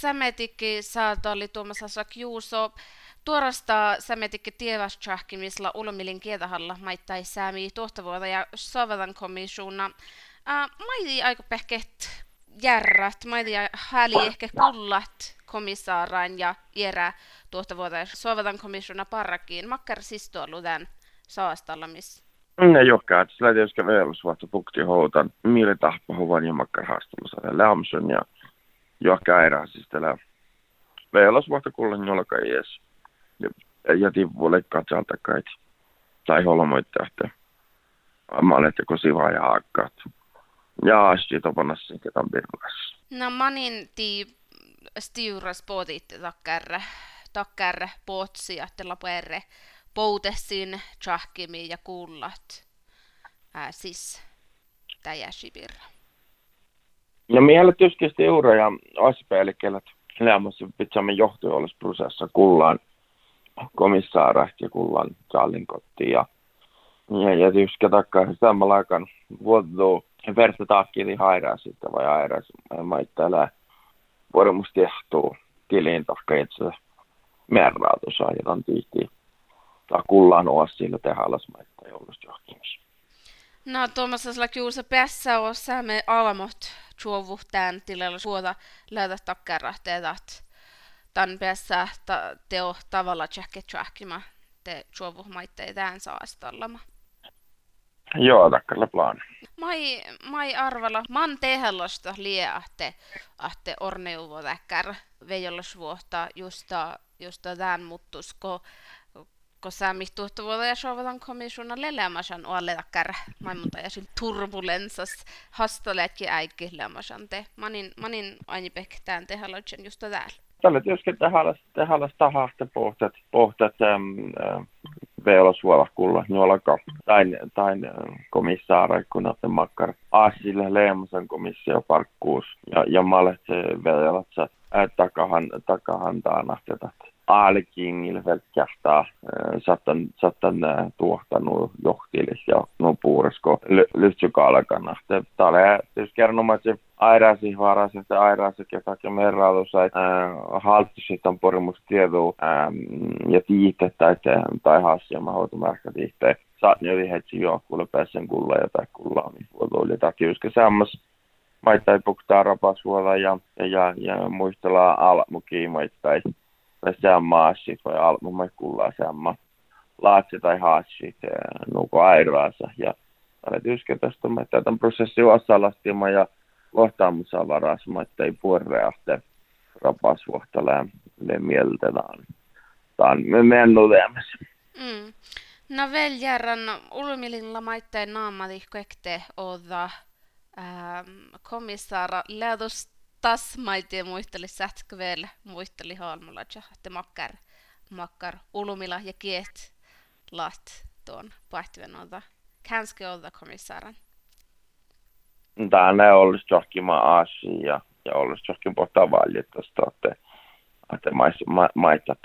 sämetikki saata oli tuomassa Juuso tuorasta sämetikki tievästsähkimisla ulmilin kietahalla maittai säämi tuottavuota ja sovetan komissiona. Uh, maiti aika pehket järrat, maiti häli ehkä kullat komissaaraan ja järä tuottavuota ja sovetan komissiona parrakiin. Makkar siis tuollu tämän saastallamis. Ne johkaa, että sillä tietysti velvollisuutta pukti houtan, mille tahpa huvan ja makkar haastelussa lämsön ja johkaa erää siis tällä velvollisuutta kullan jolka ies. Ja, ja tivulle katsalta kaikki. Tai holmoitte, että ammalette kun sivaa ja hakkaat. Ja asti topanassa ketan pirkas. No manin ti stiuras potit takkärre, takkärre potsi, että lapuerre poutessin tjahkimi ja kullat. Ää, siis täjäsibirra. No miehellä tyskisti euro ja aspeelikelet lämmössä pitsämme johtajuollisprosessa kullaan komissaara ja kullan saalin kotiin ja ja, ja tyska takkaa. Samalla aikaan vuotta verta takkili hairaa sitten vai airaa maittailee vuoromus tehtuu kiliin takka itse merrautusa ja tämän tihtiin tai kullaan olla sillä tehäläsmaita joulusta johtimissa. No tuommoisella kiusa päässä on saamme alamot tämän tilalla suota löytä takkarahteet, tämän päässä ta, teo tavalla tjäkke tjäkkimä te maitteen tämän saastallama. Joo, takkalla plan. Mai, mai arvalla, man tehällöstä lie ahte, ahte orneuvo täkkär veijollos vuotta justa, justa tämän muttusko kun sami tuottavuutta ja sovitan komissiona lelämäsän oaletakkar maimunta ja sillä turbulensas hastoletki äikki lelämäsän te. Manin, manin aini tämän tehaloitsen just täällä. Tällä tietysti tehdään, tehdään tahahte pohtat, pohtat ähm, veolosuola kulla nuolaka tain, tain komissaara, kun olette makkar asille leemasen komissio parkkuus ja, ja malet veolat takahan, takahan taanahtetat aalkingille velkähtää sattan, sattan tuottanut johtilis ja no puuresko lyhtsykalkana. Tämä oli tietysti kernomaisen airaasi varasi, että airaasi ketäkin merrailu sai haltti sitten porimus tiedu ja tiihte tai, tai hassia mahoitumärkä tiihte. Saat nyt hetsi jo, kuule pääsen kulla ja tai kulla, niin voi olla kiuskä sammas maittai puktaa rapasuola ja, ja, ja muistellaan almukiin maittai sammaasi vai albumme kulla samma laatsi tai haatsi nuko airaansa ja olet ysketästä että tämän prosessi osalastima ja kohtaamussa varasma, että ei puoreahte rapasvuohtaleen ne mieltetään. Tämä on meidän nuveämässä. Mm. No väljärän ulmililla maitteen naamatihko ekte oda ähm, komissaara lähdöstä tas maiti muisteli sätkövel muisteli haalmulla että makkar makkar ulumilla ja kiet lat tuon pahtiven olta känske olta komissaaran. Tänne olisi johonkin asia ja olisi johonkin pohtaa valjetosta, että maita